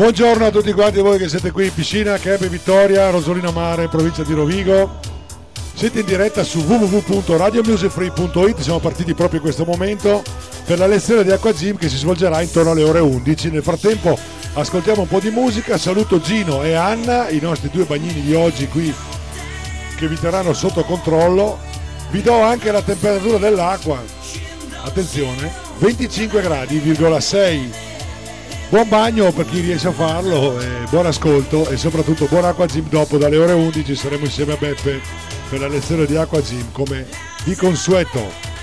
Buongiorno a tutti quanti voi che siete qui in piscina, Chebe Vittoria, Rosolina Mare, provincia di Rovigo. Siete in diretta su www.radiomusicfree.it, siamo partiti proprio in questo momento per la lezione di Acqua Gym che si svolgerà intorno alle ore 11. Nel frattempo ascoltiamo un po' di musica, saluto Gino e Anna, i nostri due bagnini di oggi qui che vi terranno sotto controllo. Vi do anche la temperatura dell'acqua, attenzione, 25 gradi,6 buon bagno per chi riesce a farlo, buon ascolto e soprattutto buon acqua gym dopo dalle ore 11 saremo insieme a Beppe per la lezione di acqua gym come di consueto.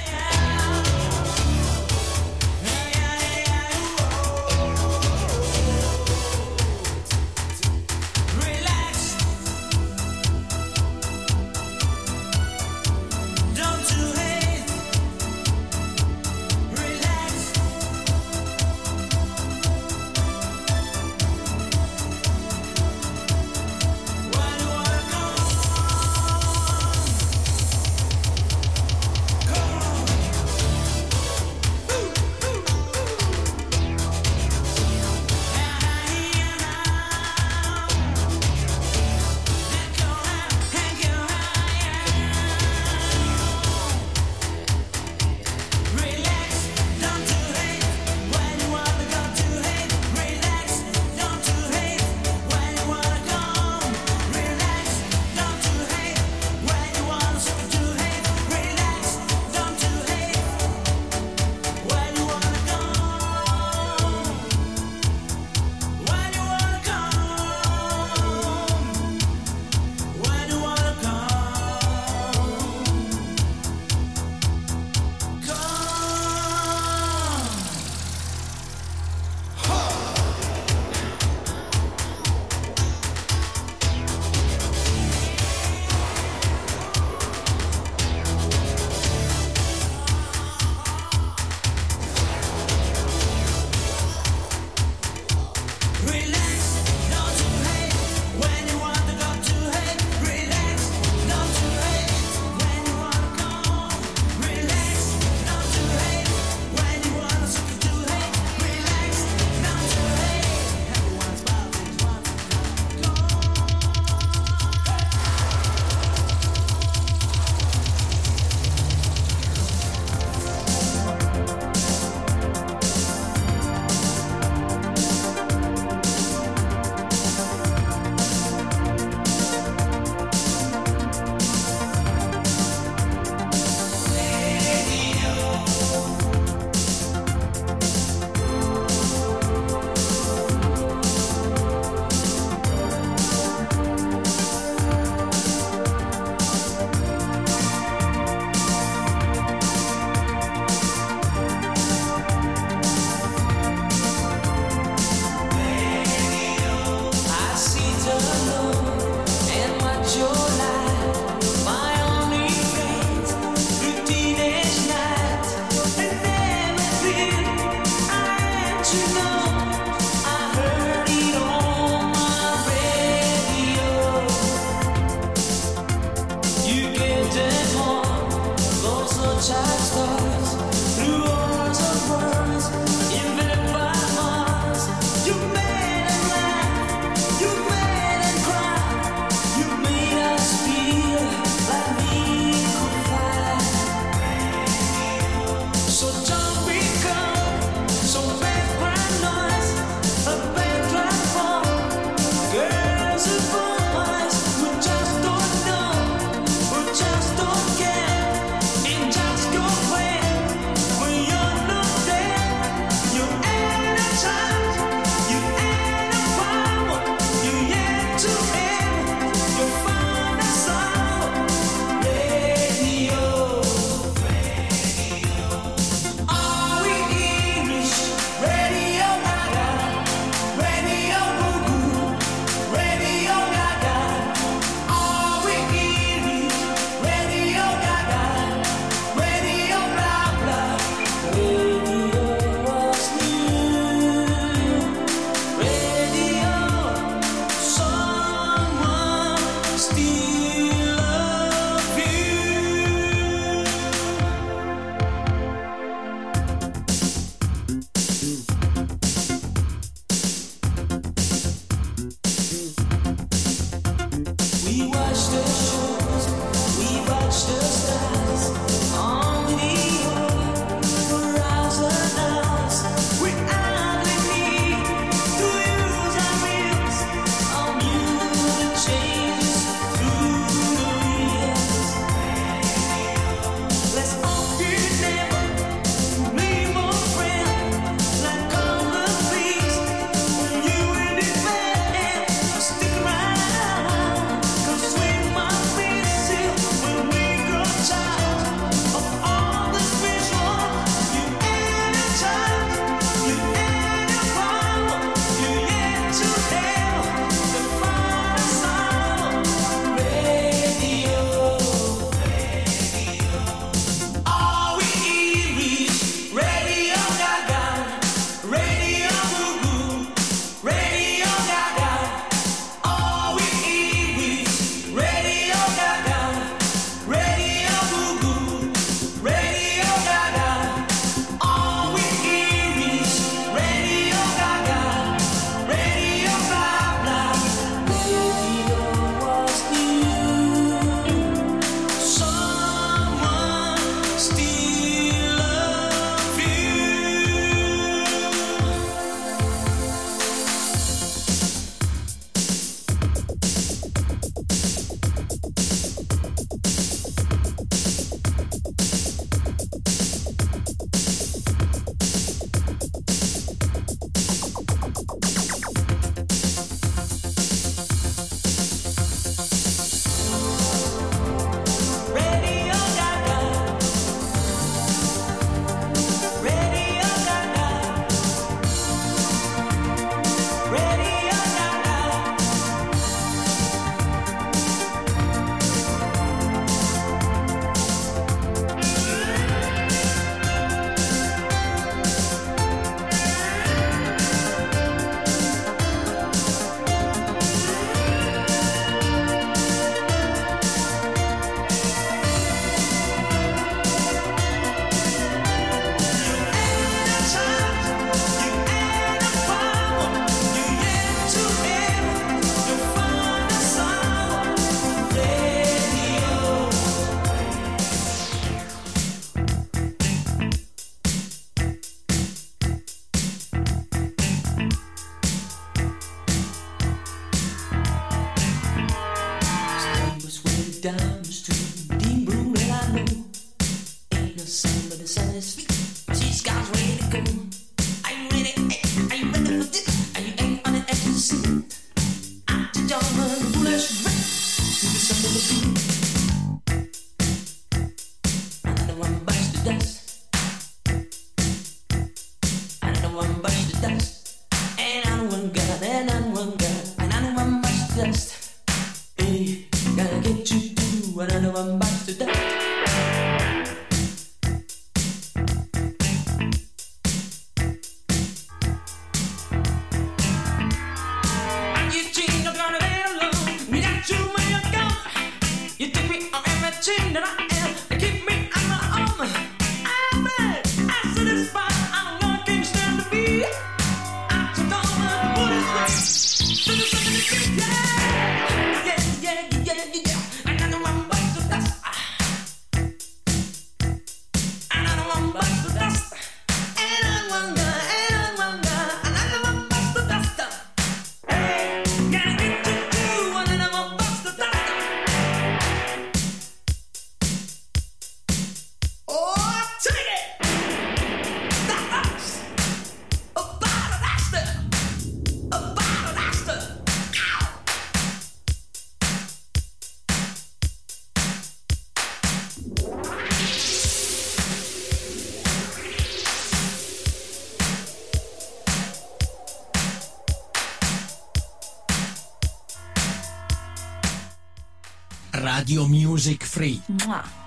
Free. Mua.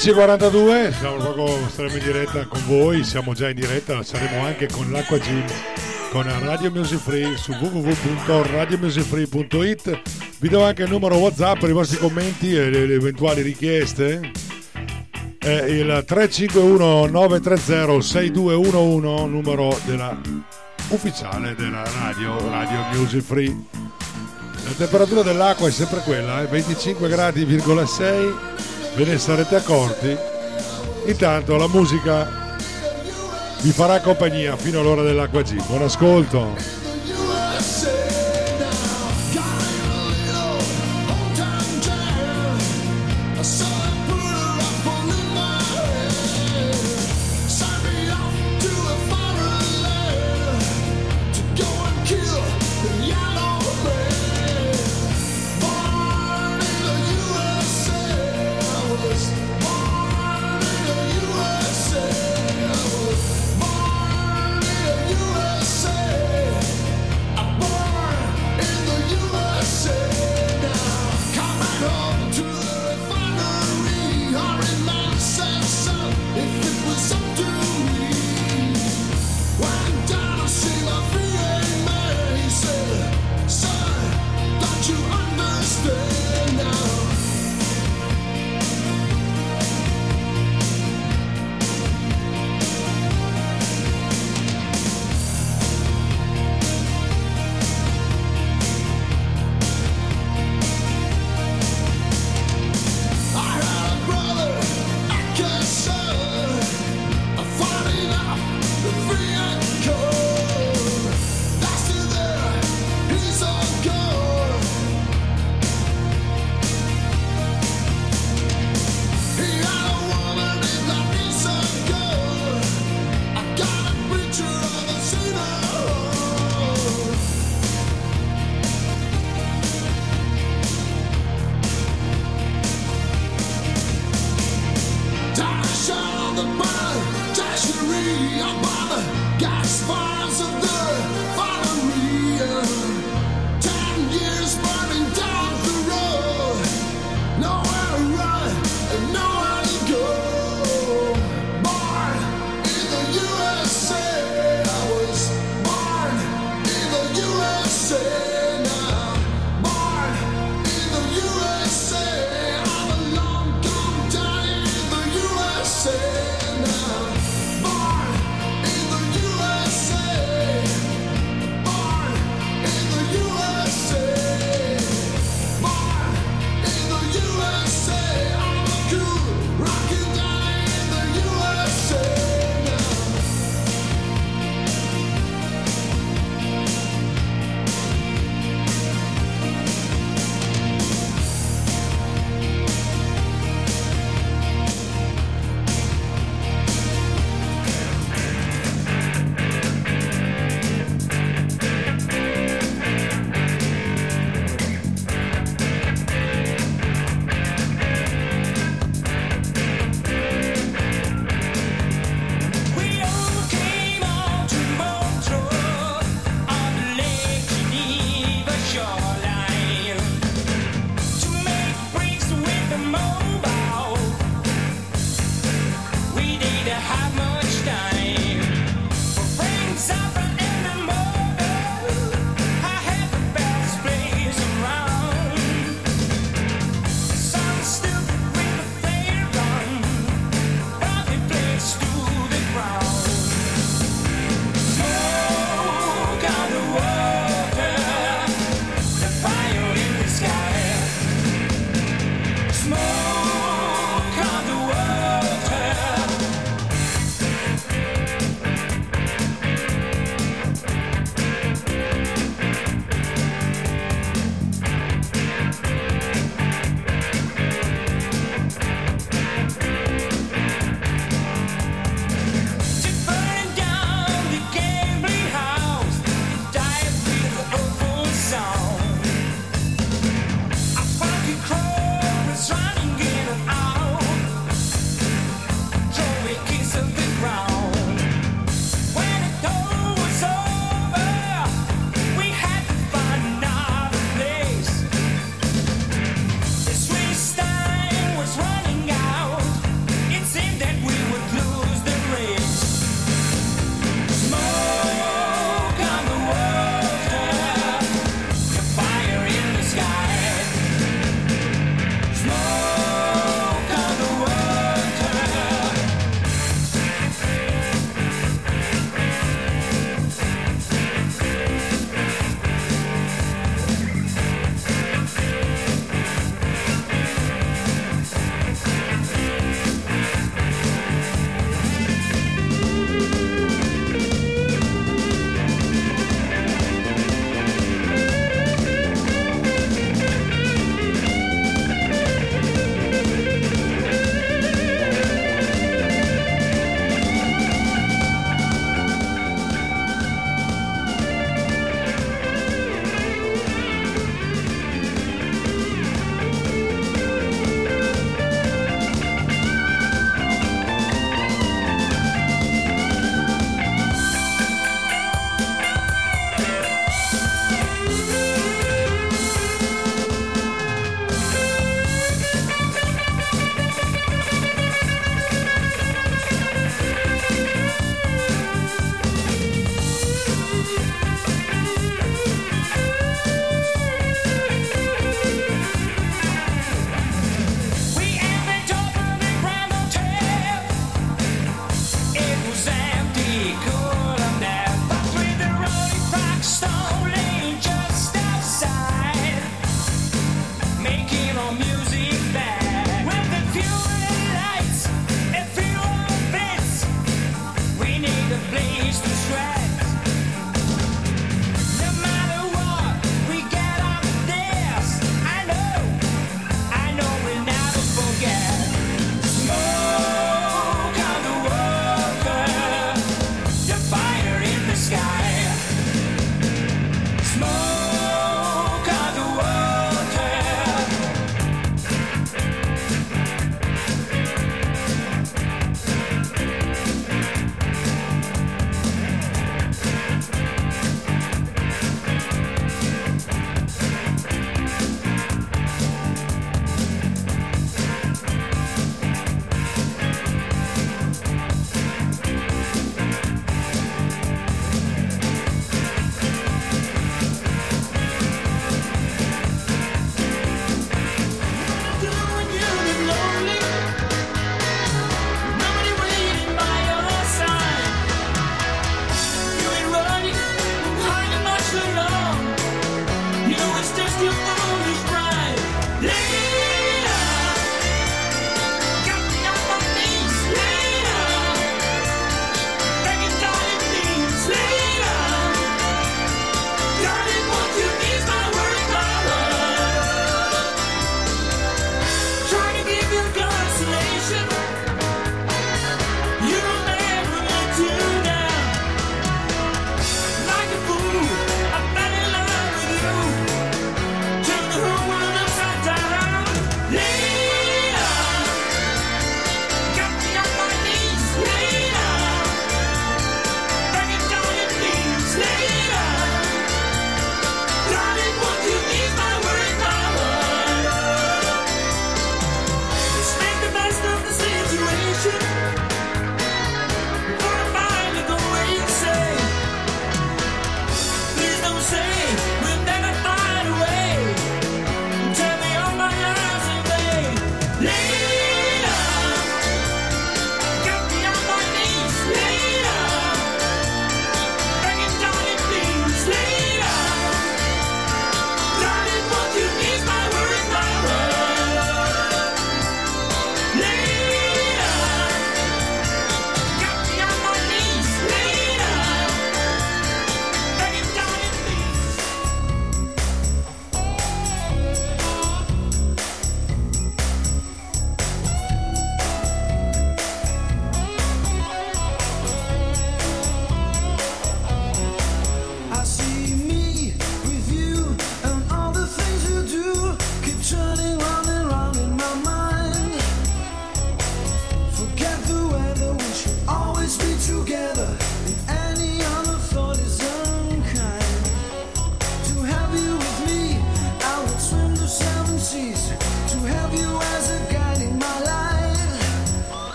10.42, siamo proprio, saremo in diretta con voi, siamo già in diretta, saremo anche con l'Acqua Gym, con Radio Music Free su www.radiomusicfree.it. Vi do anche il numero WhatsApp per i vostri commenti e le, le eventuali richieste. È il 351 930 6211, numero della, ufficiale della radio, Radio Music Free. La temperatura dell'acqua è sempre quella, eh, 25 gradi,6, ve ne sarete accorti. Intanto la musica vi farà compagnia fino all'ora dell'acqua G. Buon ascolto.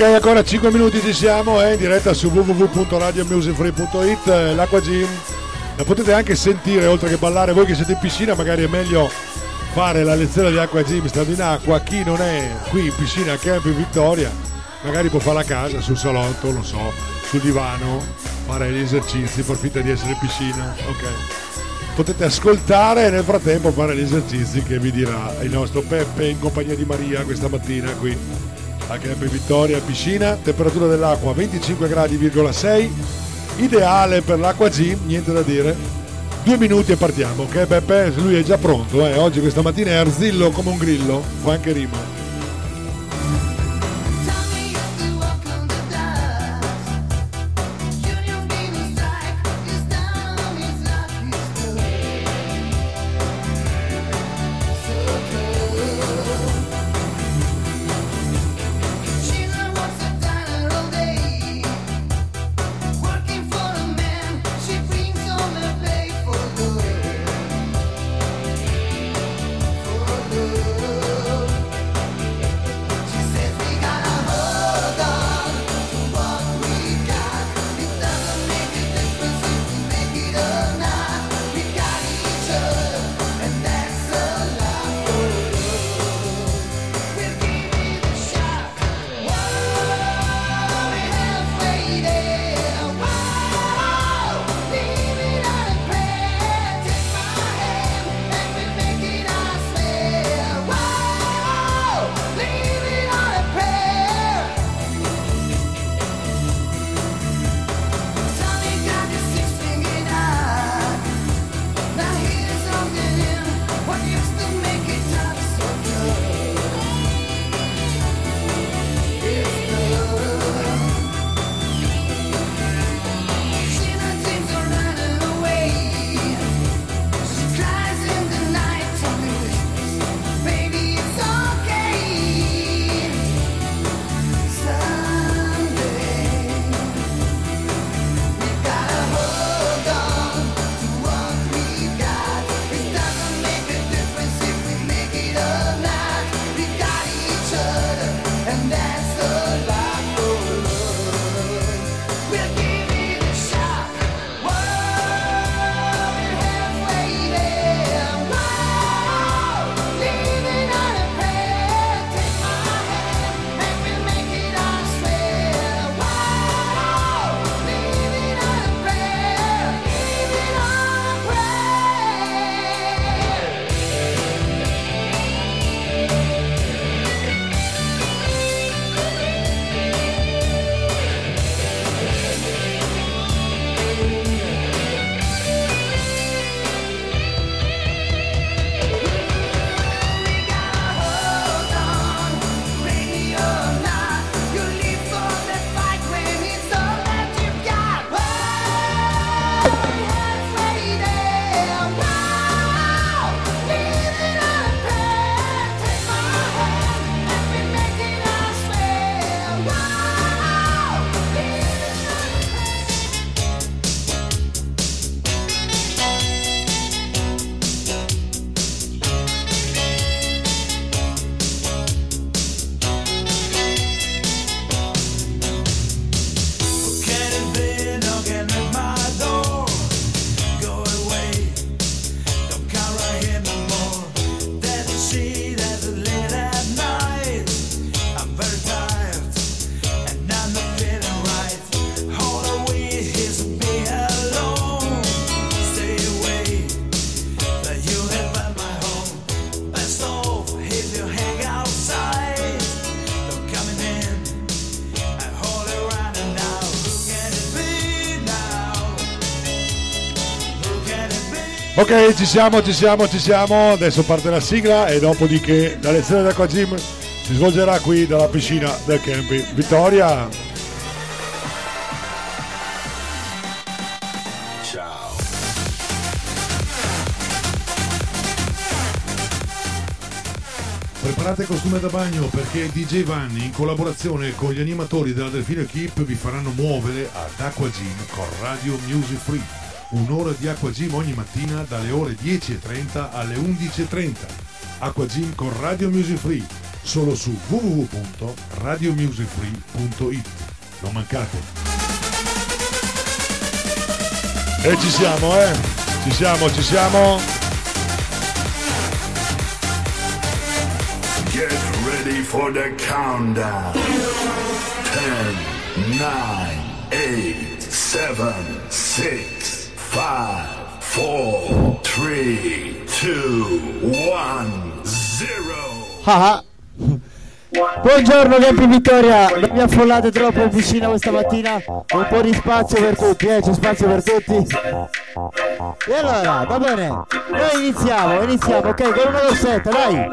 Ok, ancora 5 minuti ci siamo, è in diretta su www.radiomusicfree.it, eh, l'acqua gym. La potete anche sentire, oltre che ballare, voi che siete in piscina, magari è meglio fare la lezione di acqua gym stando in acqua. Chi non è qui in piscina a Camp in Vittoria, magari può farla a casa, sul salotto, non so, sul divano, fare gli esercizi, approfitta di essere in piscina. Ok. Potete ascoltare e nel frattempo fare gli esercizi che vi dirà il nostro Peppe in compagnia di Maria questa mattina qui a Camp Vittoria, piscina, temperatura dell'acqua 25 gradi,6, ideale per l'acqua gym, niente da dire. Due minuti e partiamo, ok Peppe? Lui è già pronto, eh? oggi questa mattina è arzillo come un grillo, fa anche rima. Ok, ci siamo, ci siamo, ci siamo. Adesso parte la sigla e dopodiché la lezione d'acqua gym si svolgerà qui dalla piscina del camping Vittoria. Preparate costume da bagno perché DJ Vanni in collaborazione con gli animatori della Delfino Equip vi faranno muovere ad Aqua Gym con Radio Music Free. Un'ora di Aqua Gym ogni mattina dalle ore 10.30 alle 11.30. Aqua Gym con Radio Music Free solo su www.radiomusicfree.it. Non mancate. E ci siamo, eh? Ci siamo, ci siamo. Get ready for the countdown. 10, 9, 8, 7, 6, 5, 4, 3, 2, 1, 0. Ah. Buongiorno Campi Vittoria, non mi affollate troppo in piscina questa mattina, un po' di spazio per tutti, eh, c'è spazio per tutti. E allora, va bene, noi iniziamo, iniziamo, ok, con una dorsetta, dai.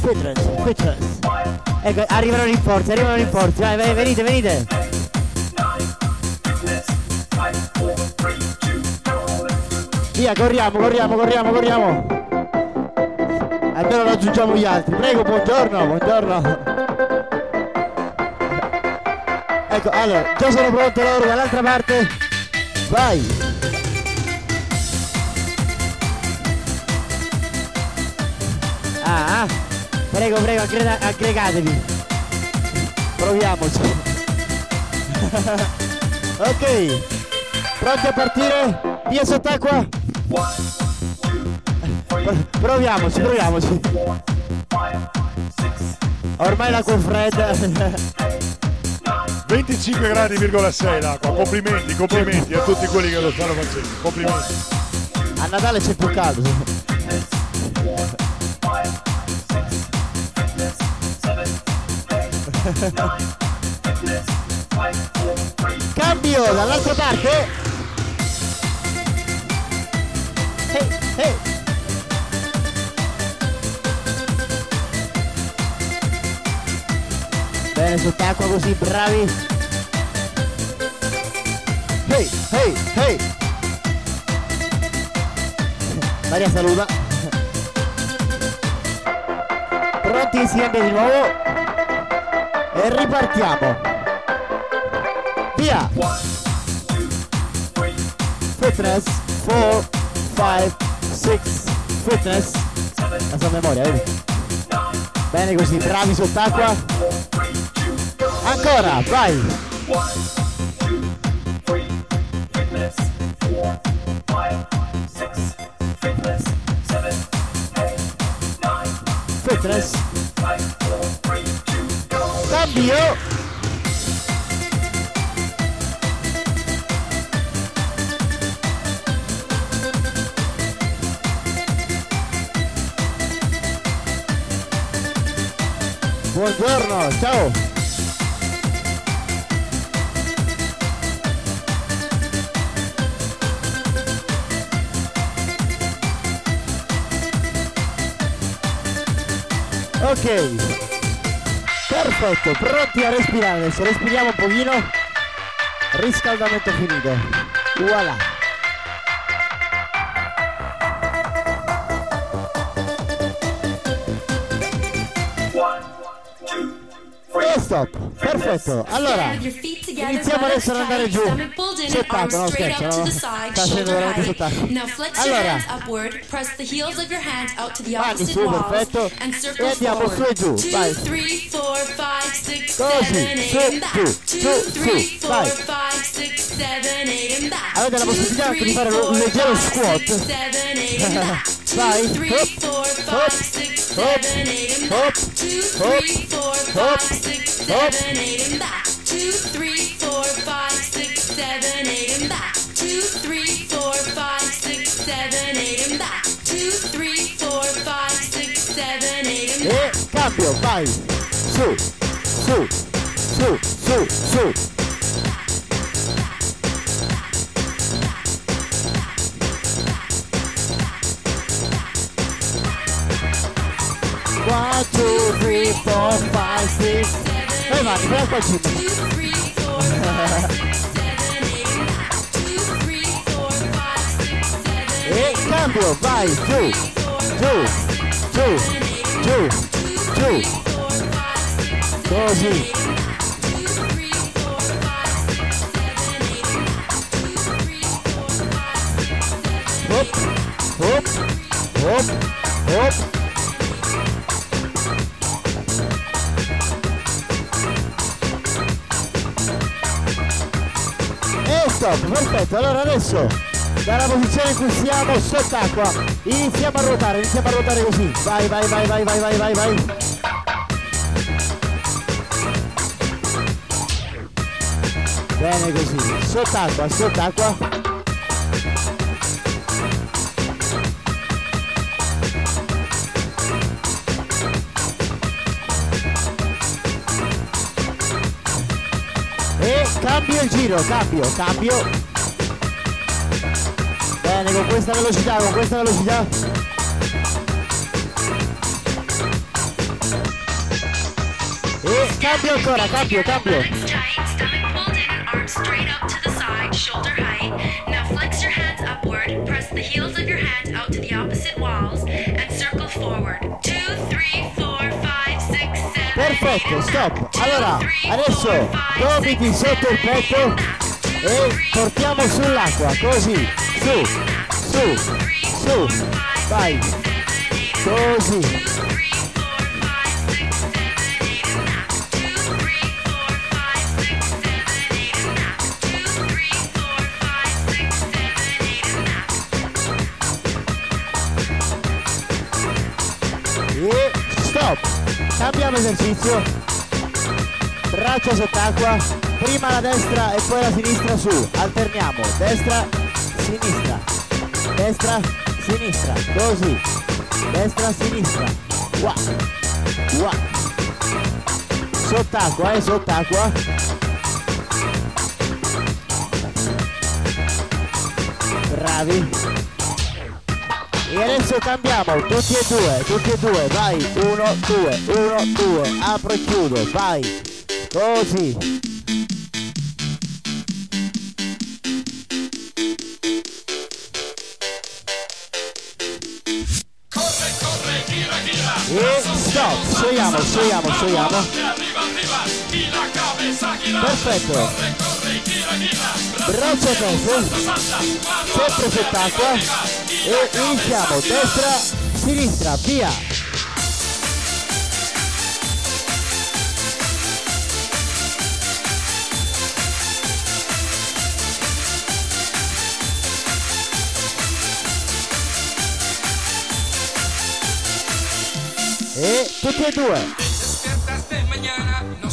Fitness, fitness. Ecco, arrivano i rinforzi, arrivano i rinforzi, vai, vai, venite, venite. Via, corriamo, corriamo, corriamo, corriamo. Almeno raggiungiamo gli altri. Prego, buongiorno, buongiorno. Ecco, allora, già sono pronte loro dall'altra parte. Vai. Ah, ah. prego, prego, aggrega- aggregatevi. Proviamoci. ok, pronti a partire? Via sott'acqua? Pro- Proviamoci, proviamoci. Ormai l'acqua è fredda. 25 gradi,6 l'acqua. Complimenti, complimenti a tutti quelli che lo stanno facendo. Complimenti. A Natale c'è più caldo. Cambio dall'altra parte. Hey, hey. Bene, sott'acqua così, bravi. Hey, hey, hey. Maria saluta. Pronti, si cambia di nuovo. E ripartiamo. Via. Fitness. 4, 5, 6. Fitness. La sua memoria, vedi? Bene così, bravi sott'acqua. Ancora, vai. Fitness. Cambio. Buongiorno, ciao. Ok. Perfetto, pronti a respirare adesso. Respiriamo un pochino. Riscaldamento finito. Voilà. E stop. Perfetto. Allora, iniziamo adesso ad andare giù. Sott'acqua, no scherzo, no. Sta facendo veramente sott'acqua. Allora, mani su, perfetto. E andiamo su e giù, vai. Così, su, giù, su, su, vai. Avete la possibilità anche di fare un leggero squat. Vai, hop, hop, hop, hop, hop, hop, hop. Two, three, four, five, six, seven, eight, and back. Two, three, four, five, six, seven, eight, and back. Two, three, four, five, six, seven, eight, and back. Cambio, vai. Su. Four, five, six. Vai Mani, fai qua il E cambio, vai, giù, giù, giù, giù, giù. Così. Hop, hop, hop, hop. Stop, perfetto. Allora adesso, dalla posizione in cui siamo sott'acqua, iniziamo a ruotare, iniziamo a ruotare così. Vai, vai, vai, vai, vai, vai, vai, vai. Bene così, sott'acqua, sott'acqua. Il giro, cambio, cambio. Bene, con questa velocità, con questa velocità. E cambio ancora, cambio, cambio. Press the heels of your hand out to the opposite walls, and circle forward. Eight, stop. Allora, adesso gomiti sotto il petto e portiamo sull'acqua, così. Su, su, su. Vai. Così. Cambiamo esercizio. Braccia sott'acqua. Prima la destra e poi la sinistra su. Alterniamo. Destra, sinistra. Destra, sinistra. Così. Destra, sinistra. Qua. Qua. Sott'acqua, eh, sott'acqua. Bravi. E adesso cambiamo, tutti e due, tutti e due, vai, uno, due, uno, due, apro e chiudo, vai, così. E stop, sciogliamo, sciogliamo, sciogliamo. Perfetto. Braccia tese, sempre sott'acqua e iniziamo, destra, sinistra, via. E tutti e due.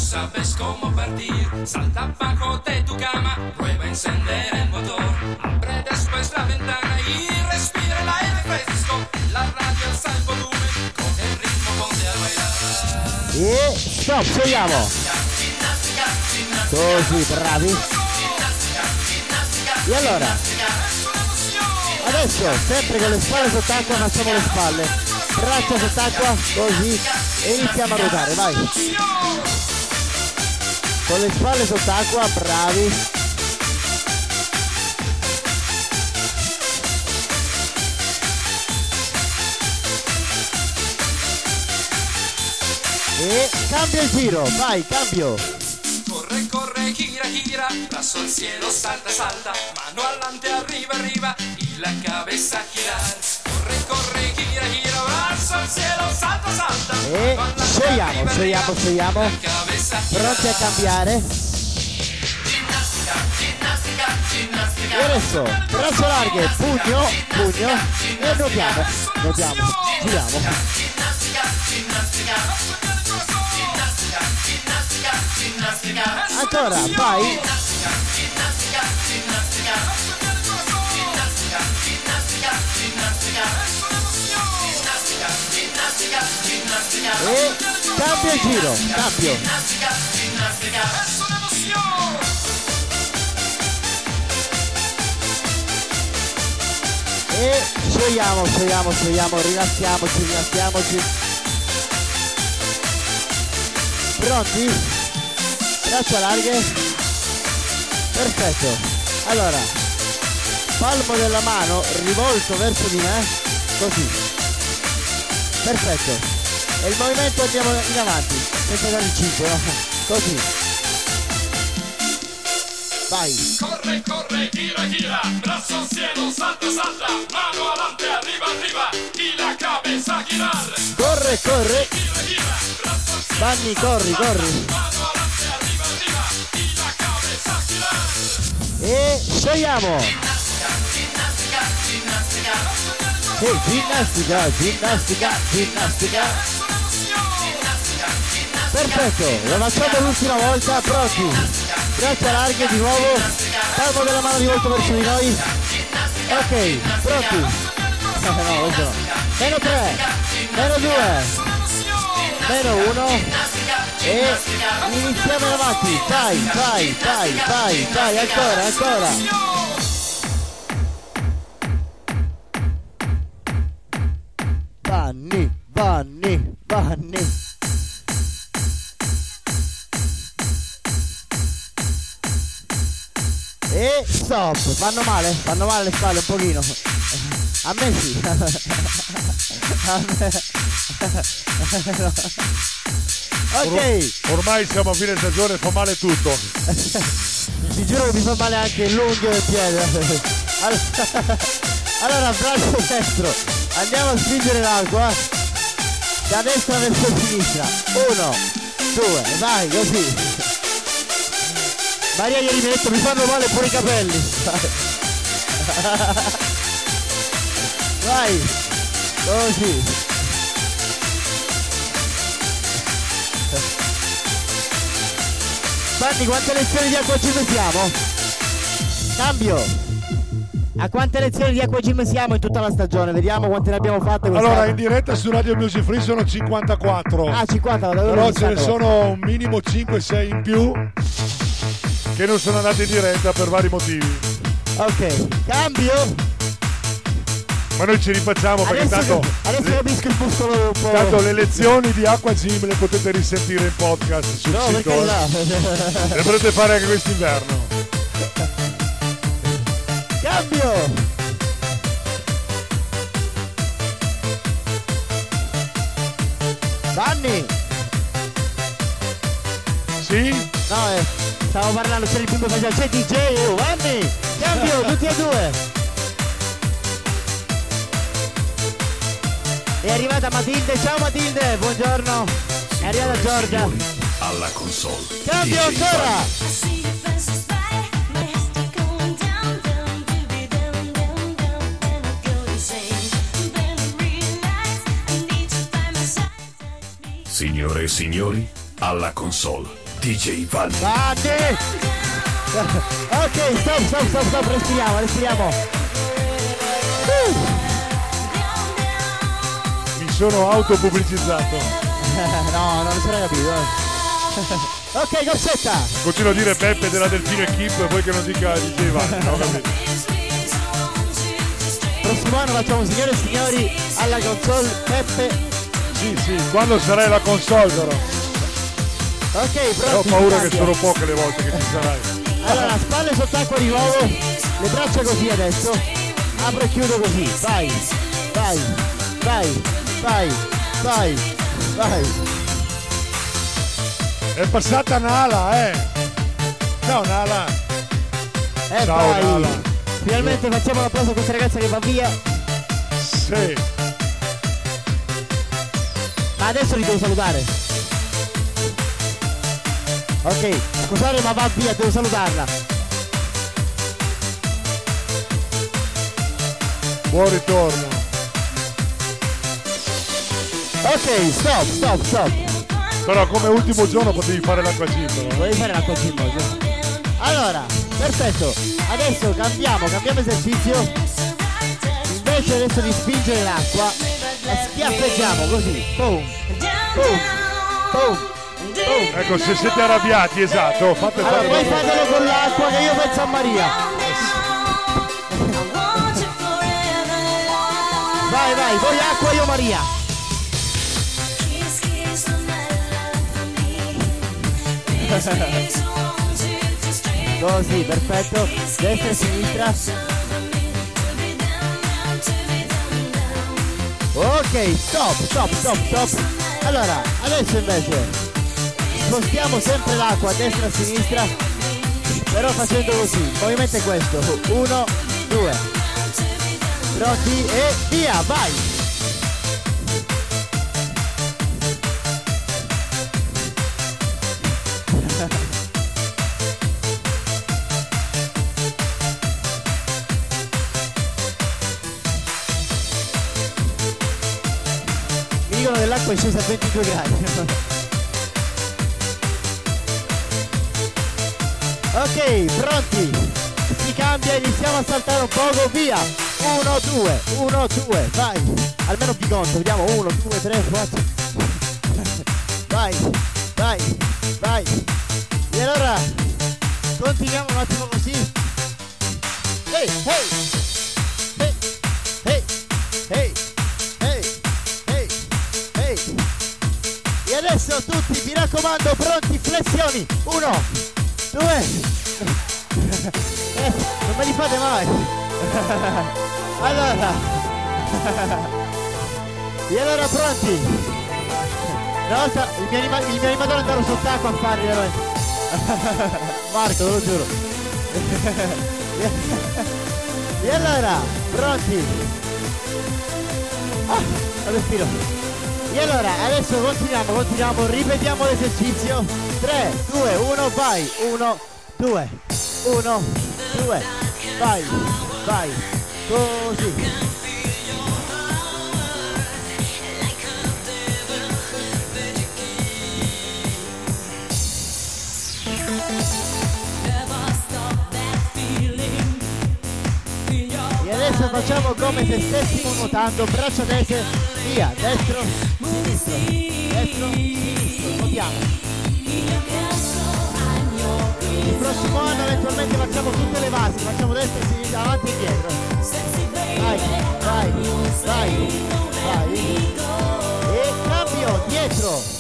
Sabes cómo partir. Salta bajo de tu cama, prueba a encender el motor. Abre después la ventana y respira el aire fresco. La radio alza el volumen, con el ritmo ponte a bailar. E stop, sciogliamo. Così, bravi. E allora, adesso sempre con le spalle sott'acqua facciamo le spalle. Braccia sott'acqua, così. E iniziamo a ruotare, vai. Con le spalle sott'acqua, bravi. E cambia il giro, vai, cambio. Corre, corre, gira, gira, brazo al cielo, salta, salta, mano adelante, arriba, arriba, y la cabeza girar. E mano adelante, sciogliamo, arriba, sciogliamo, arriba, sciogliamo. la cabeza a girar. Pronti a cambiare. E adesso, braccia larghe, pugno, pugno. E nuotiamo, nuotiamo, giriamo. Ancora, vai. E cambio il giro, cambio. E sciogliamo, sciogliamo, sciogliamo, rilassiamoci, rilassiamoci. pronti? Braccia larghe. Perfetto. Allora, palmo della mano rivolto verso di me, così. Perfetto. E il movimento andiamo in avanti, senza dare il 5, no? Così. Vai. Corre, corre, gira, gira, brazo al cielo, salta, salta, mano adelante, arriba, arriba, y la cabeza girar. Corre, corre. Gira, gira, brazo al cielo, Vanni, corri, corri. mano adelante, arriba, arriba, y la cabeza girar. E sciogliamo. Sì, ginnastica, ginnastica, ginnastica. Perfetto, lo facciamo l'ultima volta, pronti. Braccia larghe di nuovo, palmo della mano rivolto verso di noi. Ok, pronti. no, no. Meno 3, meno 2, meno 1 e iniziamo in avanti. Vai, vai, vai, vai, vai, ancora, ancora. Stop, fanno male, fanno male le spalle un pochino. A me sì. A me. Ok, Or- ormai siamo a fine stagione, fa male tutto. ti giuro che mi fa male anche l'unghio del piede. Allora, allora braccio destro, andiamo a spingere l'acqua da destra verso sinistra. Uno, due, vai così. Maria ha detto mi fanno male pure i capelli. Vai, così. Fanni, quante lezioni di acqua gym siamo? Cambio. A quante lezioni di acqua gym siamo in tutta la stagione? Vediamo quante ne abbiamo fatte quest'anno. Allora, in diretta su Radio Music Free sono 54. Ah, 50, l'avevo Però ce ne sono un minimo 5-6 in più che non sono andati in diretta per vari motivi. Ok, cambio. Ma noi ci rifacciamo perché Adesso, tanto, adesso capisco il muscolo un po'. tanto le lezioni di Acqua Gym le potete risentire in podcast sul No, sito. eh. Le potrete fare anche quest'inverno. Cambio. Vanni. Sì? No, eh, stavo parlando, c'era il primo faceva c'è DJ, Vanni. Cambio, tutti e due. È arrivata Matilde, ciao Matilde, buongiorno. È arrivata Giorgia. Alla console. Cambio ancora. Signore e signori, alla console. DJ Vanni. Vanni. Ok, stop, stop, stop, stop, respiriamo, respiriamo. Uh, Mi sono autopubblicizzato. no, non si era capito. eh. ok, corsetta. Continuo a dire Beppe della Delfino Equip e poi che non dica DJ Vanni. No, capito? Prossimo anno facciamo signore e signori alla console Peppe. Sì, sì, quando sarai la console però. Ok, Eh, Ho paura che sono poche le volte che ci sarai. Allora, spalle sott'acqua di nuovo, le braccia così adesso. Apro e chiudo così. Vai, vai, vai, vai, vai, vai. È passata Nala, eh. Ciao Nala. E Ciao, vai. Nala. Finalmente facciamo un applauso a questa ragazza che va via. Sì. Ma adesso li devo salutare. Ok, scusate ma va via, devo salutarla. Buon ritorno. Ok, stop, stop, stop. Però come ultimo giorno potevi fare l'acqua no? Volevi fare l'acqua oggi? Allora, perfetto. Adesso cambiamo, cambiamo esercizio. Invece adesso di spingere l'acqua, la schiaffeggiamo così. Boom, boom, boom, boom. Ecco, se siete arrabbiati, esatto, fate Allora, fare poi fatelo con l'acqua che io penso a Maria. Vai, vai, voi acqua, io Maria. Così, perfetto. Destra e sinistra. Ok, stop, stop, stop, stop. Allora, adesso invece spostiamo sempre l'acqua a destra e a sinistra, però facendo così. È questo. Uno, due. Pronti e via, vai! Mi dicono che l'acqua è scesa a 22 gradi. Ok, pronti? Si cambia, iniziamo a saltare un poco, via! 1, 2, 1, 2, vai! Almeno ti conto, vediamo, 1, 2, 3, 4. Vai, vai, vai! E allora, continuiamo un attimo così. Ehi, ehi! Ehi, ehi, ehi, ehi, ehi! E adesso tutti, mi raccomando, pronti, flessioni! Uno, due, eh, non me li fate mai! allora, e allora pronti? Una volta il mio, anima- il mio animatore è andato sott'acqua a farli veramente. Marco, te lo giuro. e allora, pronti? Ah, respiro. E allora, adesso continuiamo, continuiamo, ripetiamo l'esercizio. 3, 2, 1, vai. 1, 2, 1, 2, vai, vai. Così. Adesso facciamo come se stessimo nuotando, braccia tese, via, destro, sinistro, destro, sinistro, nuotiamo. Il prossimo anno eventualmente facciamo tutte le basi, facciamo destra sinistra, avanti e indietro. Vai, vai, vai, vai. E cambio, dietro.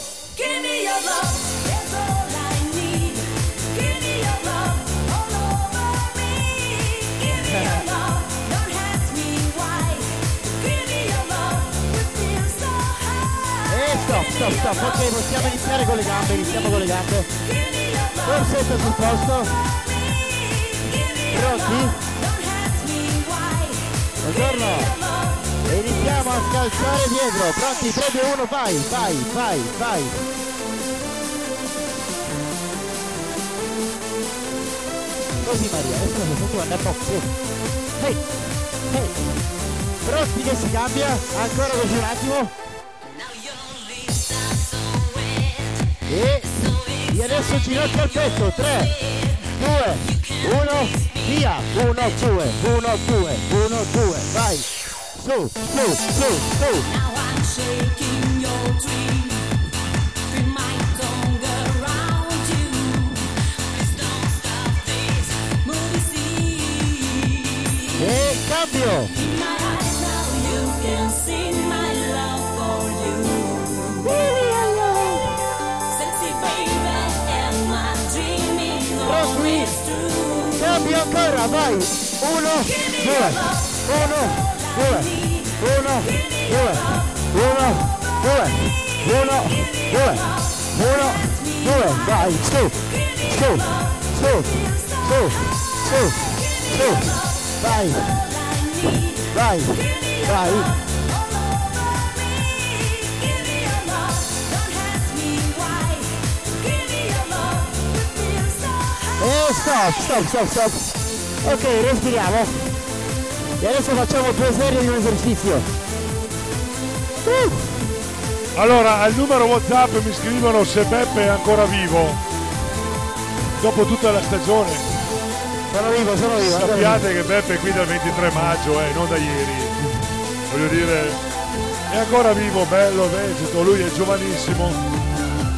Stop, stop. Ok, possiamo iniziare con le gambe, iniziamo con le gambe. Corsetto sul posto. Pronti? Buongiorno. E iniziamo a scalzare dietro. Pronti? 3, 2, 1, vai, vai, vai, vai. Così Maria, adesso lo tu andare a box. Ehi, ehi. Pronti che si cambia? Ancora così un attimo. E, e adesso ginocchio al petto. 3, 2, 1, via. 1, 2, 1, 2, 1, 2, vai. Su, su, su, su. Now I'm Cambio ancora, vai. 1, 2, 1, 2, 1, 2, 1, 2, 1, 2, 1, 2, vai, su, su, su, su, su, su, vai, vai, vai. Stop, stop, stop, stop. Ok, respiriamo. E adesso facciamo due serie di un esercizio. Uh, Allora, al numero WhatsApp mi scrivono se Beppe è ancora vivo. Dopo tutta la stagione. sono vivo, sono vivo. Sappiate che Beppe è qui dal 23 maggio, eh, non da ieri. Voglio dire, è ancora vivo, bello, vegeto, lui è giovanissimo,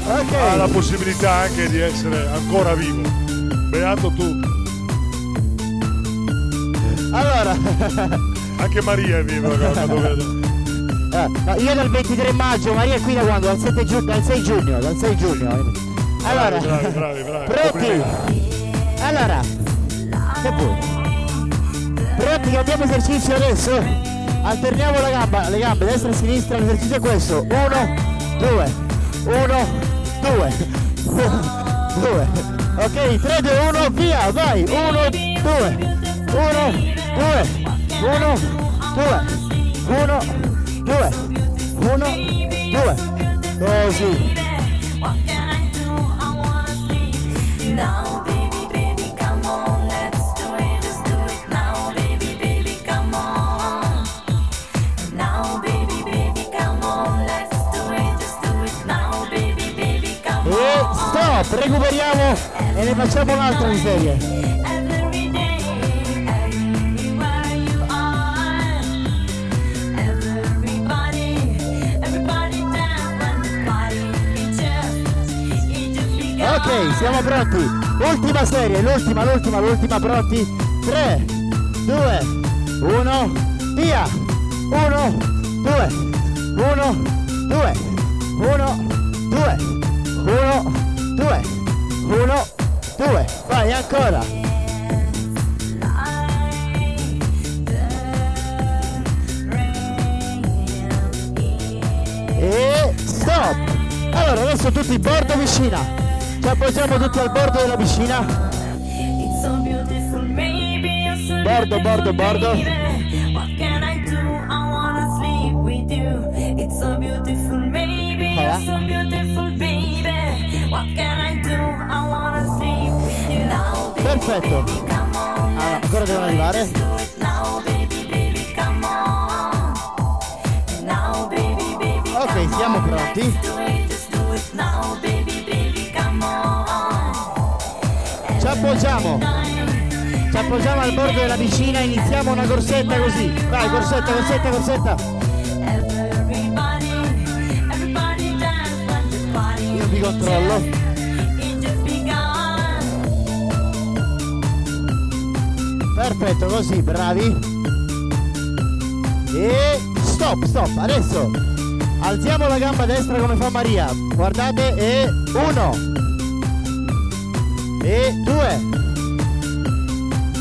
vivo. ha la possibilità anche di essere ancora vivo. Beato tu, allora, anche Maria è viva, quando vedo. eh, io dal 23 maggio, Maria è qui da quando? Dal 7 giugno, dal 6 giugno, dal 6 giugno. Allora, bravi, bravi, bravi. pronti? Allora, che vuoi? Pronti, cambiamo esercizio adesso? Alterniamo la gamba, le gambe, destra e sinistra, l'esercizio è questo. Uno, due, uno, due, due. Ok, 3, 2, 1, via, vai! Uno, due, uno, due, uno, due, uno, due, uno, due. Così. Recuperiamo e ne facciamo un'altra di serie. Ok, siamo pronti. Ultima serie, l'ultima, l'ultima, l'ultima, pronti? 3, 2, 1, via! 1, 2, 1, 2, 1, 2, 1, 2, 1, 2. Vai ancora. E stop! Allora adesso tutti bordo piscina. Ci appoggiamo tutti al bordo della piscina. It's so beautiful, maybe you're so Bordo, bordo, bordo. baby. Perfetto. Ah, ancora devono arrivare. Ok, siamo on, pronti. Ci appoggiamo. Ci appoggiamo al bordo della piscina, iniziamo una corsetta così. Vai, corsetta, corsetta, corsetta. Io vi controllo. Perfetto, così, bravi. E stop, stop, adesso alziamo la gamba destra come fa Maria. Guardate, e uno. E due.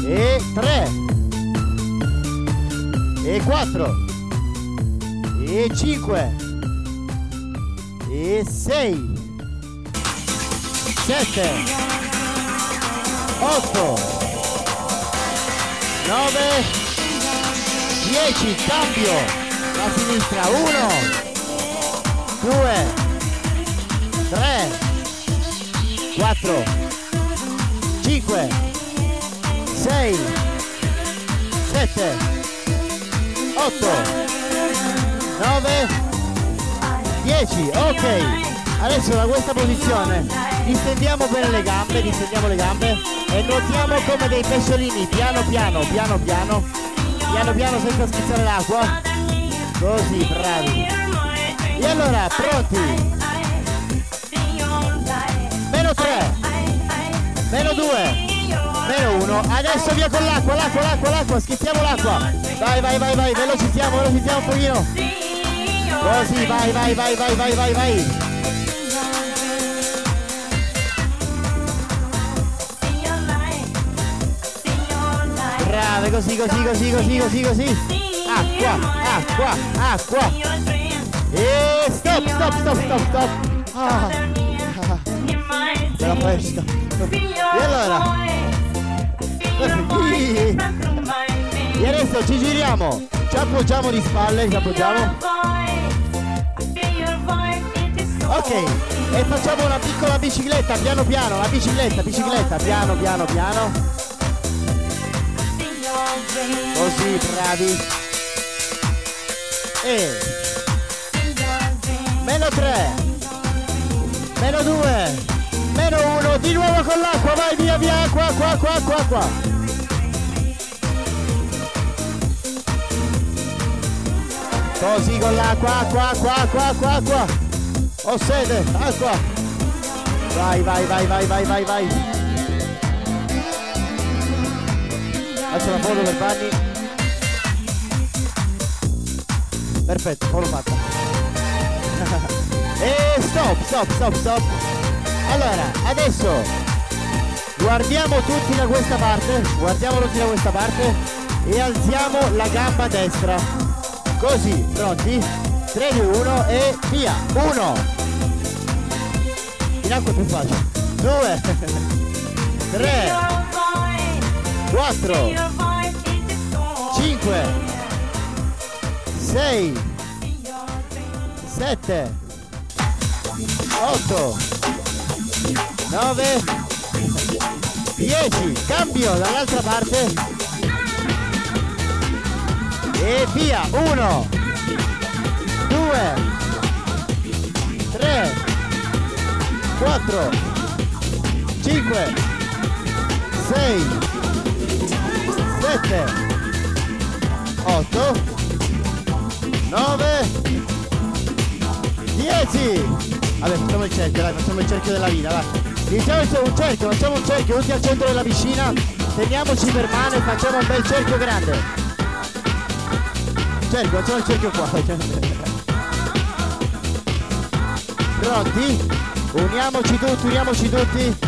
E tre. E quattro. E cinque. E sei. Sette. Otto. 9 10 cambio. La sinistra 1 2 3 4 5 6 7 8 9 10 ok adesso da questa posizione distendiamo bene le gambe distendiamo le gambe e nuotiamo come dei pesciolini piano piano piano piano. Piano piano senza schizzare l'acqua. Così bravi. E allora pronti? Meno 3 meno 2 meno 1 adesso via con l'acqua l'acqua l'acqua l'acqua. Schizziamo l'acqua. Vai vai vai vai. Velocizziamo velocizziamo un pochino. Così vai vai vai vai vai vai vai brave così così così così così così. Acqua acqua acqua. E stop stop stop stop stop. Ah, ah, bella fresca. E allora? E adesso ci giriamo. Ci appoggiamo di spalle ci appoggiamo. Ok e facciamo una piccola bicicletta piano piano la bicicletta bicicletta piano piano piano così bravi. E meno 3 meno 2 meno 1 di nuovo con l'acqua vai via via qua qua qua qua qua. Così con l'acqua qua qua qua qua qua. Ho sede acqua. Vai vai vai vai vai vai vai faccio la foto per Vanni perfetto foto fatta e stop stop stop stop Allora, adesso guardiamo tutti da questa parte, guardiamo tutti da questa parte e alziamo la gamba destra. Così, pronti? 3, 2, 1 e via! 1 In acqua è più facile. 2 3 4 5 6 7 8 9 10 cambio dall'altra parte. E via. 1 2 3 4 5 6 7 8 9 10 Vabbè facciamo il cerchio dai facciamo il cerchio della vita vai Iniziamo un cerchio facciamo un cerchio tutti al centro della piscina. Teniamoci per mano e facciamo un bel cerchio grande. Cerchio facciamo il cerchio qua. Pronti? uniamoci tutti uniamoci tutti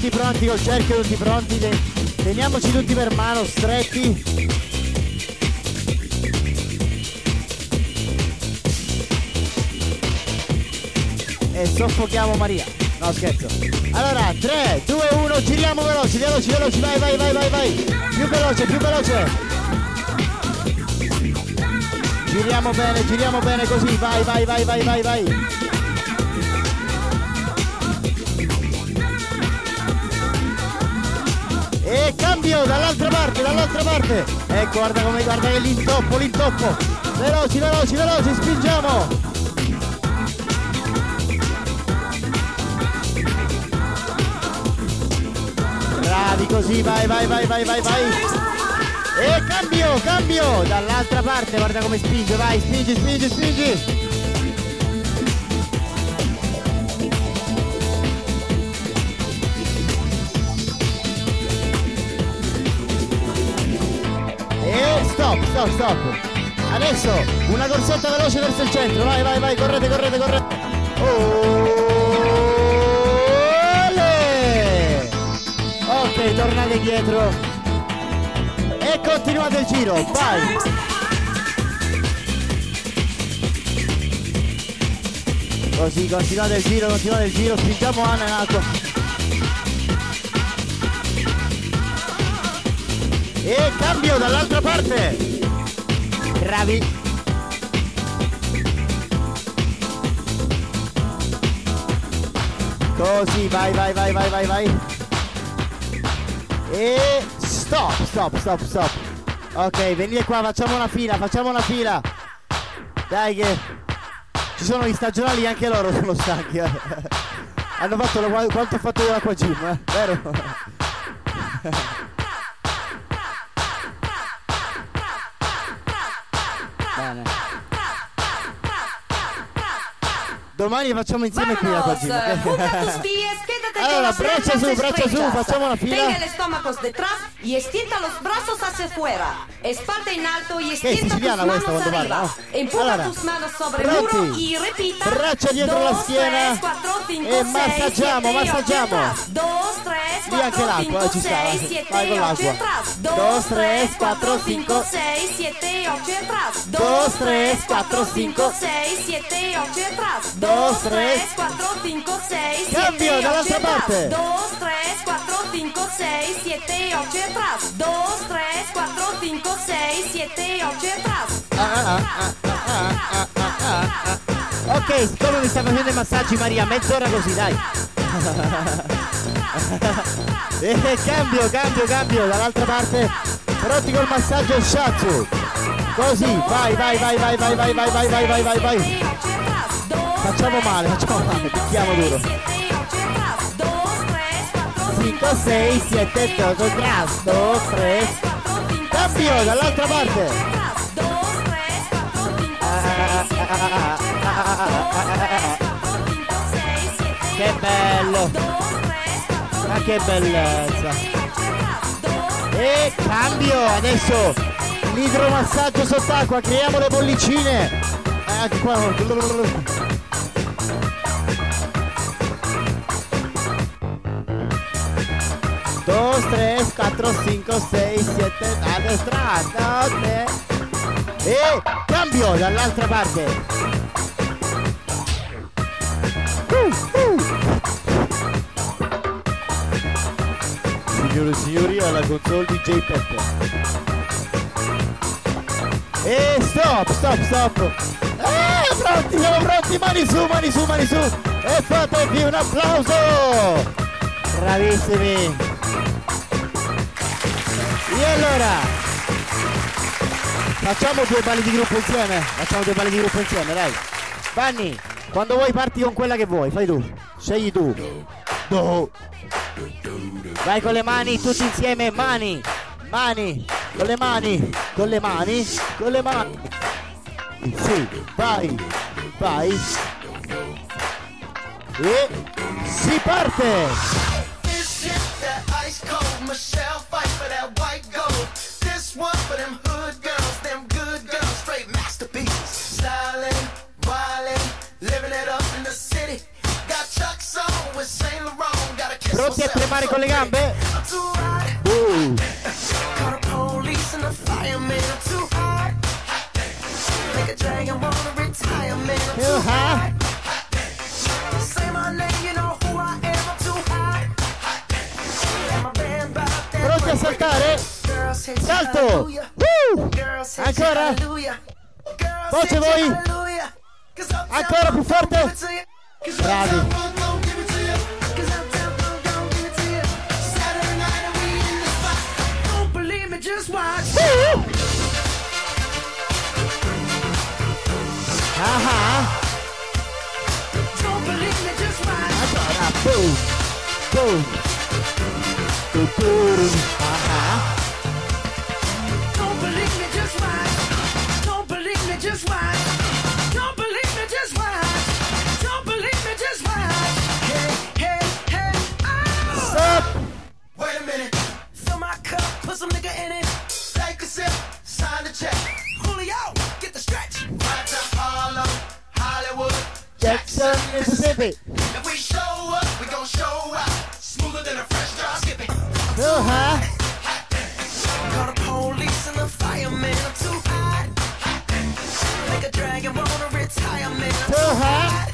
tutti pronti col cerchio, tutti pronti, te- teniamoci tutti per mano, stretti. E soffochiamo Maria. No scherzo. Allora, 3, 2, 1, giriamo veloci, veloci, veloci, vai, vai, vai, vai, vai. Più veloce, più veloce. Giriamo bene, giriamo bene così, vai, vai, vai, vai, vai, vai. E cambio dall'altra parte, dall'altra parte. Ecco, guarda come guarda l'intoppo, l'intoppo. Veloci, veloci, veloci, spingiamo. Bravi così, vai, vai, vai, vai, vai, vai. E cambio, cambio dall'altra parte, guarda come spinge, vai, spingi, spingi, spingi. Stop, stop. Adesso una corsetta veloce verso il centro, vai, vai, vai, correte, correte, correte. Ole! Ok, tornate indietro. E continuate il giro, vai. Così, continuate il giro, continuate il giro, spingiamo Anna in acqua. E cambio dall'altra parte. Bravi. Così, vai, vai, vai, vai, vai, vai. E stop, stop, stop, stop. Ok, venite qua, facciamo una fila, facciamo una fila. Dai che ci sono gli stagionali anche loro sono stanchi. eh. Hanno fatto lo- quanto ho fatto io l'acqua gym, eh? vero? domani facciamo insieme Vámonos. qui a Kojima. Junta tus pies, quédate allora, braccia su, braccia su, facciamo la fila. Tenga el estómago detrás y estienta los brazos hacia afuera. Espalda in alto y estienta tus manos arriba. Parla, no? Empuja allora, tus manos sobre il muro y repita. Braccia dietro dos, la schiena. Tres, cuatro, cinco, e massaggiamo, massaggiamo. 2, 3, 4, anche l'acqua, 5, 6, 7, 8 e atrás. 2, 3, 4, 5, 6, 7, 8 e atrás. 2, 3, 4, 5, 6, 7, 8 e atrás. 2, atrás. Dos, tres, cuatro, cinco. seis, siete, ocho atrás. Dos, tres. cuatro, cinco, seis, Cambio, siete, dall'altra ocho atrás. parte. Dos, tres, cuatro, cinco, seis, siete, ocho atrás. Seis, siete, ocho atrás. Ok, siccome mi sta facendo i massaggi Maria, mezz'ora così, dai. e cambio, cambio, cambio, dall'altra parte. Pronti col massaggio Shatsu. Così, vai, vai, vai, vai, vai, vai, vai, vai, vai, vai, vai, vai. Facciamo male, facciamo male, picchiamo duro. 5, 6, 7, 8, 2, 3. Cambio, dall'altra parte. che bello! Ma che bellezza! E cambio adesso l'idromassaggio sott'acqua, creiamo le bollicine. Anche qua. Dos, tres, cuatro, cinco, seis, siete, a destra, tres. E cambio dall'altra parte. Uh, uh. Signore e signori, alla console DJ Peppe. E stop, stop, stop. Eh, pronti, siamo pronti, mani su, mani su, mani su. E fatevi un applauso. Bravissimi. E allora, facciamo due balli di gruppo insieme. Facciamo due balli di gruppo insieme, dai. Vanni, quando vuoi parti con quella che vuoi, fai tu. Scegli tu. Do. Vai con le mani, tutti insieme, mani, mani, con le mani, con le mani, con le mani. Sì, vai, vai. E si parte! This shit that ice cold Michelle fight for that white gold. This one for them hood girls, them good girls, straight masterpieces. Styling, wildin', living it up in the city. Got Chuck's on with Saint Laurent. Got a kiss Pronti a tremare con le gambe? I'm too hot. Call the police and fireman. I'm too hot. Make a dragon wanna retire, man. I'm Too hot. hot. Say my name, you know who I am. I'm too hot. And my band bought that Pronti a saltare? alto, Uh! agora, Forte voi! agora più forte! Bravi! Uh! Ah! Agora, boom! Boom! Boom! Aham! Some nigga in it. Take a sip, sign the check. Julio, get the stretch. Right to Harlem, Hollywood. Jackson, Mississippi. If we show up, we gon' show out. Smoother than a fresh drop skipping. Uh huh. Call the police and the fireman. I'm too hot. Make a dragon wanna retire, man. Hot.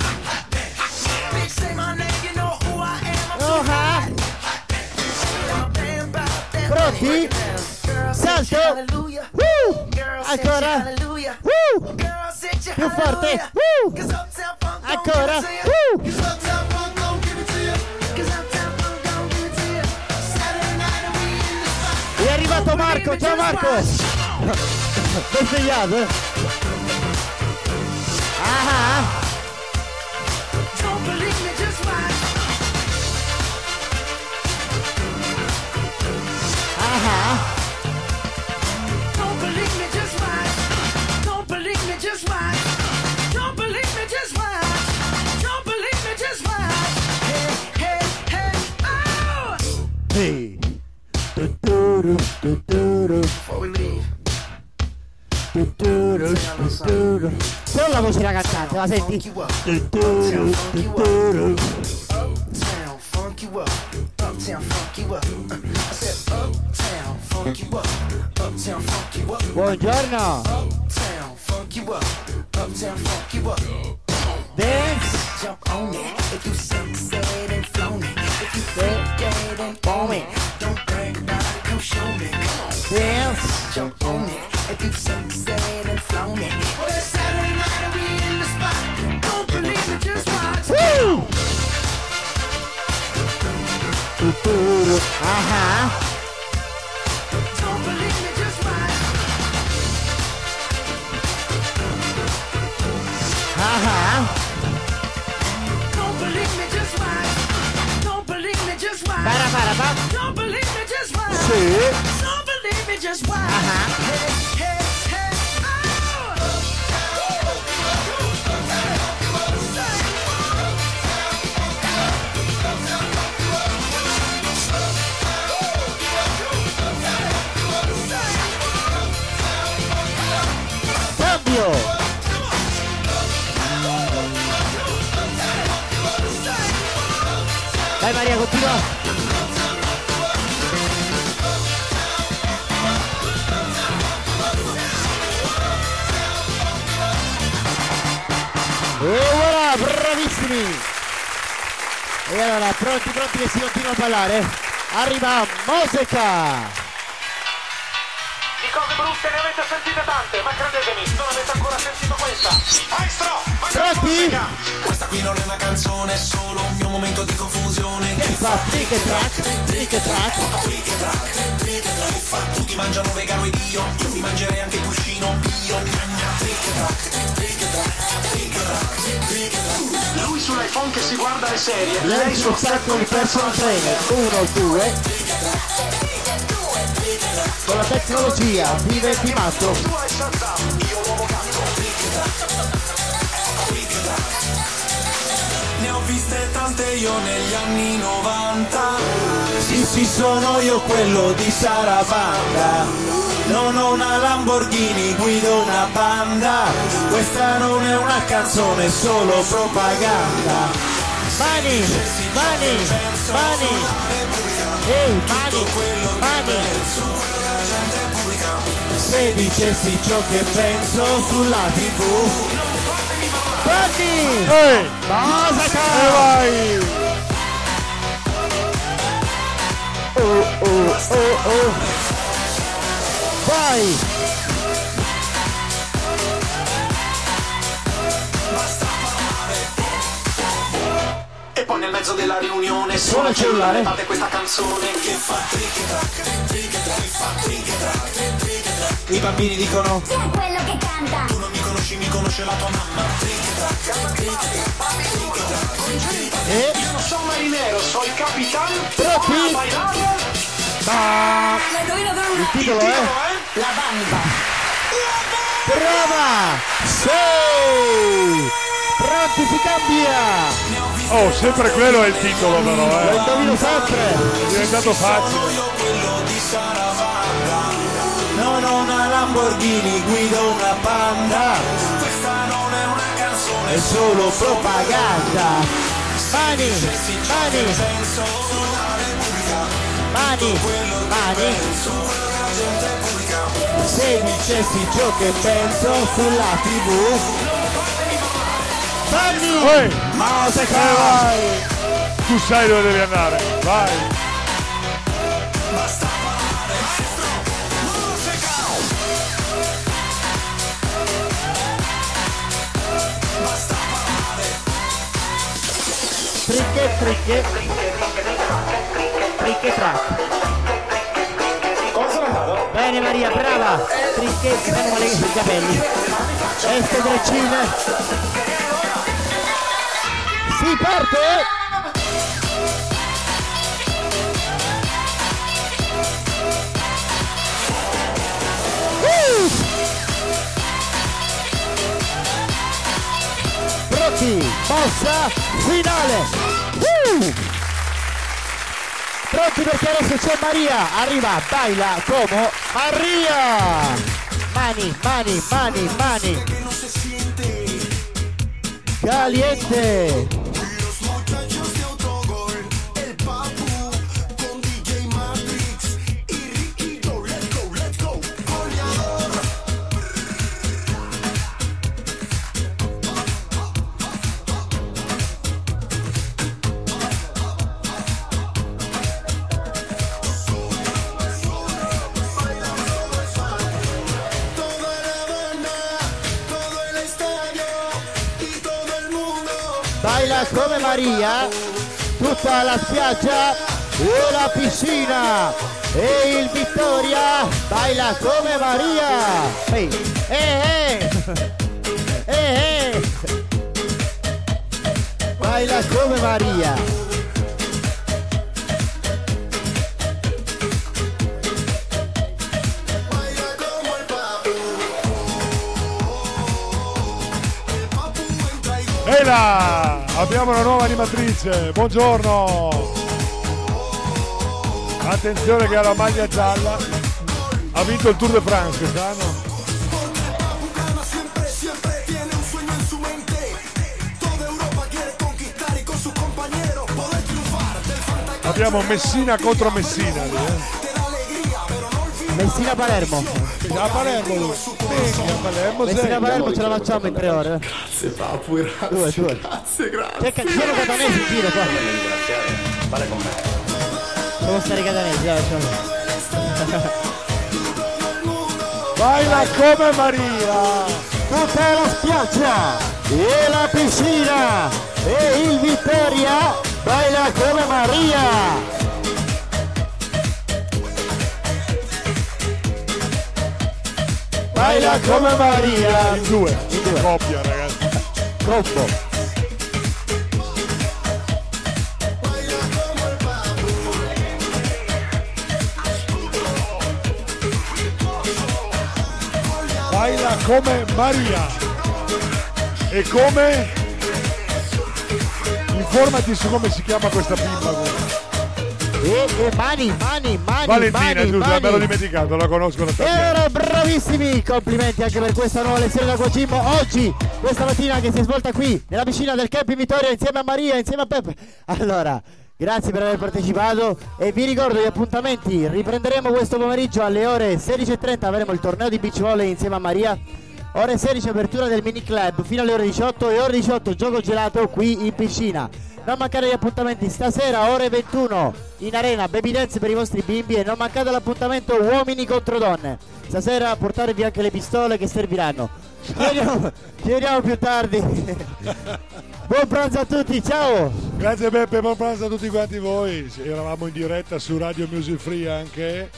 It to you. Saturday night and we in the spot. È arrivato Marco, ciao Marco! Ben svegliato? eh? Ah Hey. Before we leave. Però la voce ragazzante, la senti? Uptown, funky up. Uptown, funky up. Funk you up. Uptown, funk you up. Buongiorno! Uptown, funk you up. Uptown, funk you up. Dance! Jump on it if you sunset and flown it. If you feel dead and own it. Don't brag about it, come show me. Come on. Dance! Jump on it if you sunset and flown it. Well, it's Saturday night and we in the spot. Don't believe it, just watch. Woo! Tuturu. Sí. Ajá. Cambio. Ay, María. E voilà, bravissimi! E allora, pronti, pronti che si continua a ballare? Arriva Moseca! Cose brutte ne avete sentite tante, ma credetemi, non avete ancora sentito questa. Maestro! Pronti? Questa qui non è una canzone, è solo un mio momento di confusione. Che fa trick e track, trick e track. Trick e track, trick e track. Fa, tutti mangiano vegano ed io, io mi mangerei anche il cuscino. Io, gnagna, trick e track, trick e track, trick e track, trick e track. Lui sull'iPhone che si guarda le serie, Lei sul sacco di personal trainer. Uno, due. Con la tecnologia diventi matto. Ne ho viste tante io negli anni 90 Sì sì sono io quello di Sarabanda Non ho una Lamborghini, guido una banda Questa non è una canzone, è solo propaganda Mani, mani, mani. Ehi, mani, mani. Se dicessi ciò che penso sulla tv Pronti? Ehi! Moseca! E vai! Oh, oh, oh, oh. Vai! Nel mezzo della riunione Suona il cellulare. Fate questa canzone che fa trick track, trick track, fa trick track, trick track. I bambini dicono Tu è quello che canta. Tu non mi conosci, mi conosce la tua mamma Trick e track, trick e track, trick e track E Io non sono marinero, sono il capitano. Troppi. Ma il titolo è La banda. Brava! Sì! Pronti si cambia! Oh, sempre quello è il titolo però, Lo eh. indovino sempre! È diventato facile. Non ho una Lamborghini, guido una panda Questa non è una canzone È solo propaganda! Mani! Mani! Mani! Mani! Se dicessi ciò che penso sulla tv Mani! Ehi! E Moseca! vai! Tu sai dove devi andare, vai! Tricche, tricche! Tricche track! Come sono andato? Bene Maria, brava! Tricche, meno male che sui capelli! Este treccine! Si parte! Uh! Pronti, mossa finale! Uh! Pronti perché adesso c'è Maria, arriva, baila come Maria! Mani, mani, mani, mani! Caliente! Spiaggia e la piscina e il Vittoria baila come Maria. Ehi, eh, eh, eh, eh. Baila come Maria. Abbiamo una nuova animatrice, buongiorno! Attenzione che ha la maglia gialla, ha vinto il Tour de France un del Abbiamo Messina contro Messina lì, eh. Messina Palermo. A Palermo. Minchia, a Palermo. Messina Palermo ce la facciamo in tre ore. eh. Grazie Papu, grazie. Due, due. Grazie, grazie. C'è ca- c'è catanesi in giro qua. Vale con me. Sono stare catanesi, dai, ciao. Baila come Maria. Tutta la spiaggia e la piscina e il Vittoria baila come Maria. Baila come Maria. In due. In coppia, ragazzi. Troppo. Baila come Maria. E come? Informati su come si chiama questa bimba. E, e mani, mani, mani, Valentina, mani, giusto, me l'ho dimenticato, la conosco da E tanti anni. allora bravissimi, complimenti anche per questa nuova lezione da Gym oggi, questa mattina che si è svolta qui nella piscina del Campi Vittoria insieme a Maria, insieme a Peppe. Allora, grazie per aver partecipato e vi ricordo gli appuntamenti, riprenderemo questo pomeriggio alle ore 16.30, avremo il torneo di beach volley insieme a Maria. Ore 16 apertura del mini club fino alle ore 18 e ore 18 gioco gelato qui in piscina. Non mancare gli appuntamenti stasera ore 21 in arena baby dance per i vostri bimbi e non mancate l'appuntamento uomini contro donne. Stasera portatevi anche le pistole che serviranno. Ci vediamo, ci vediamo più tardi. Buon pranzo a tutti, ciao! Grazie Beppe, buon pranzo a tutti quanti voi. Eravamo in diretta su Radio Music Free anche.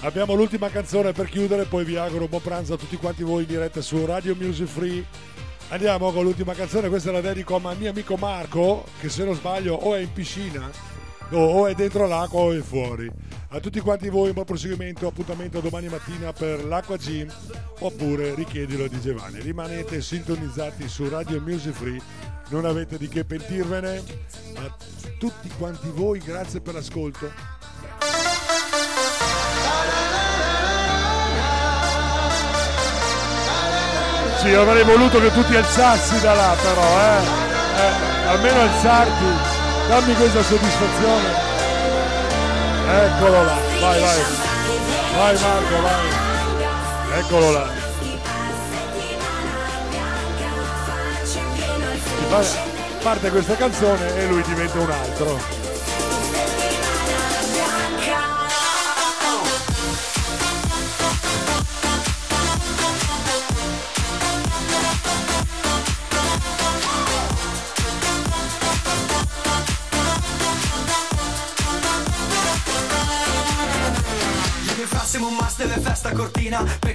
Abbiamo l'ultima canzone per chiudere, poi vi auguro buon pranzo a tutti quanti voi in diretta su Radio Music Free. Andiamo con l'ultima canzone, questa la dedico a mio amico Marco, che se non sbaglio o è in piscina, o- o è dentro l'acqua o è fuori. A tutti quanti voi un buon proseguimento, appuntamento domani mattina per l'Acqua Gym, oppure richiedilo di Giovanni. Rimanete sintonizzati su Radio Music Free, non avete di che pentirvene. A tutti quanti voi, grazie per l'ascolto. Sì, avrei voluto che tu ti alzassi da là, però, eh. Eh, almeno alzarti, dammi questa soddisfazione. Eccolo là, vai, vai. Vai Marco, vai. Eccolo là. Parte questa canzone e lui diventa un altro.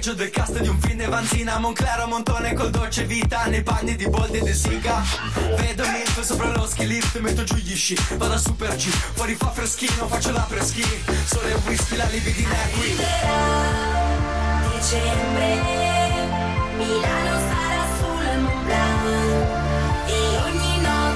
Peggio del cast di un film Vanzina. Monclero Montone col dolce vita Nei panni di Boldi e De Siga Vedo Milf sopra lo ski lift Metto giù gli sci. Vado a super G Fuori fa freschino Faccio la preschi. Sole e whisky La libidina è qui dicembre Milano sarà sul Mont Blanc. E ogni notte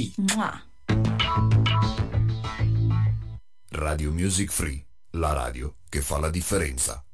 Free. Radio Music Free. La radio che fa la differenza.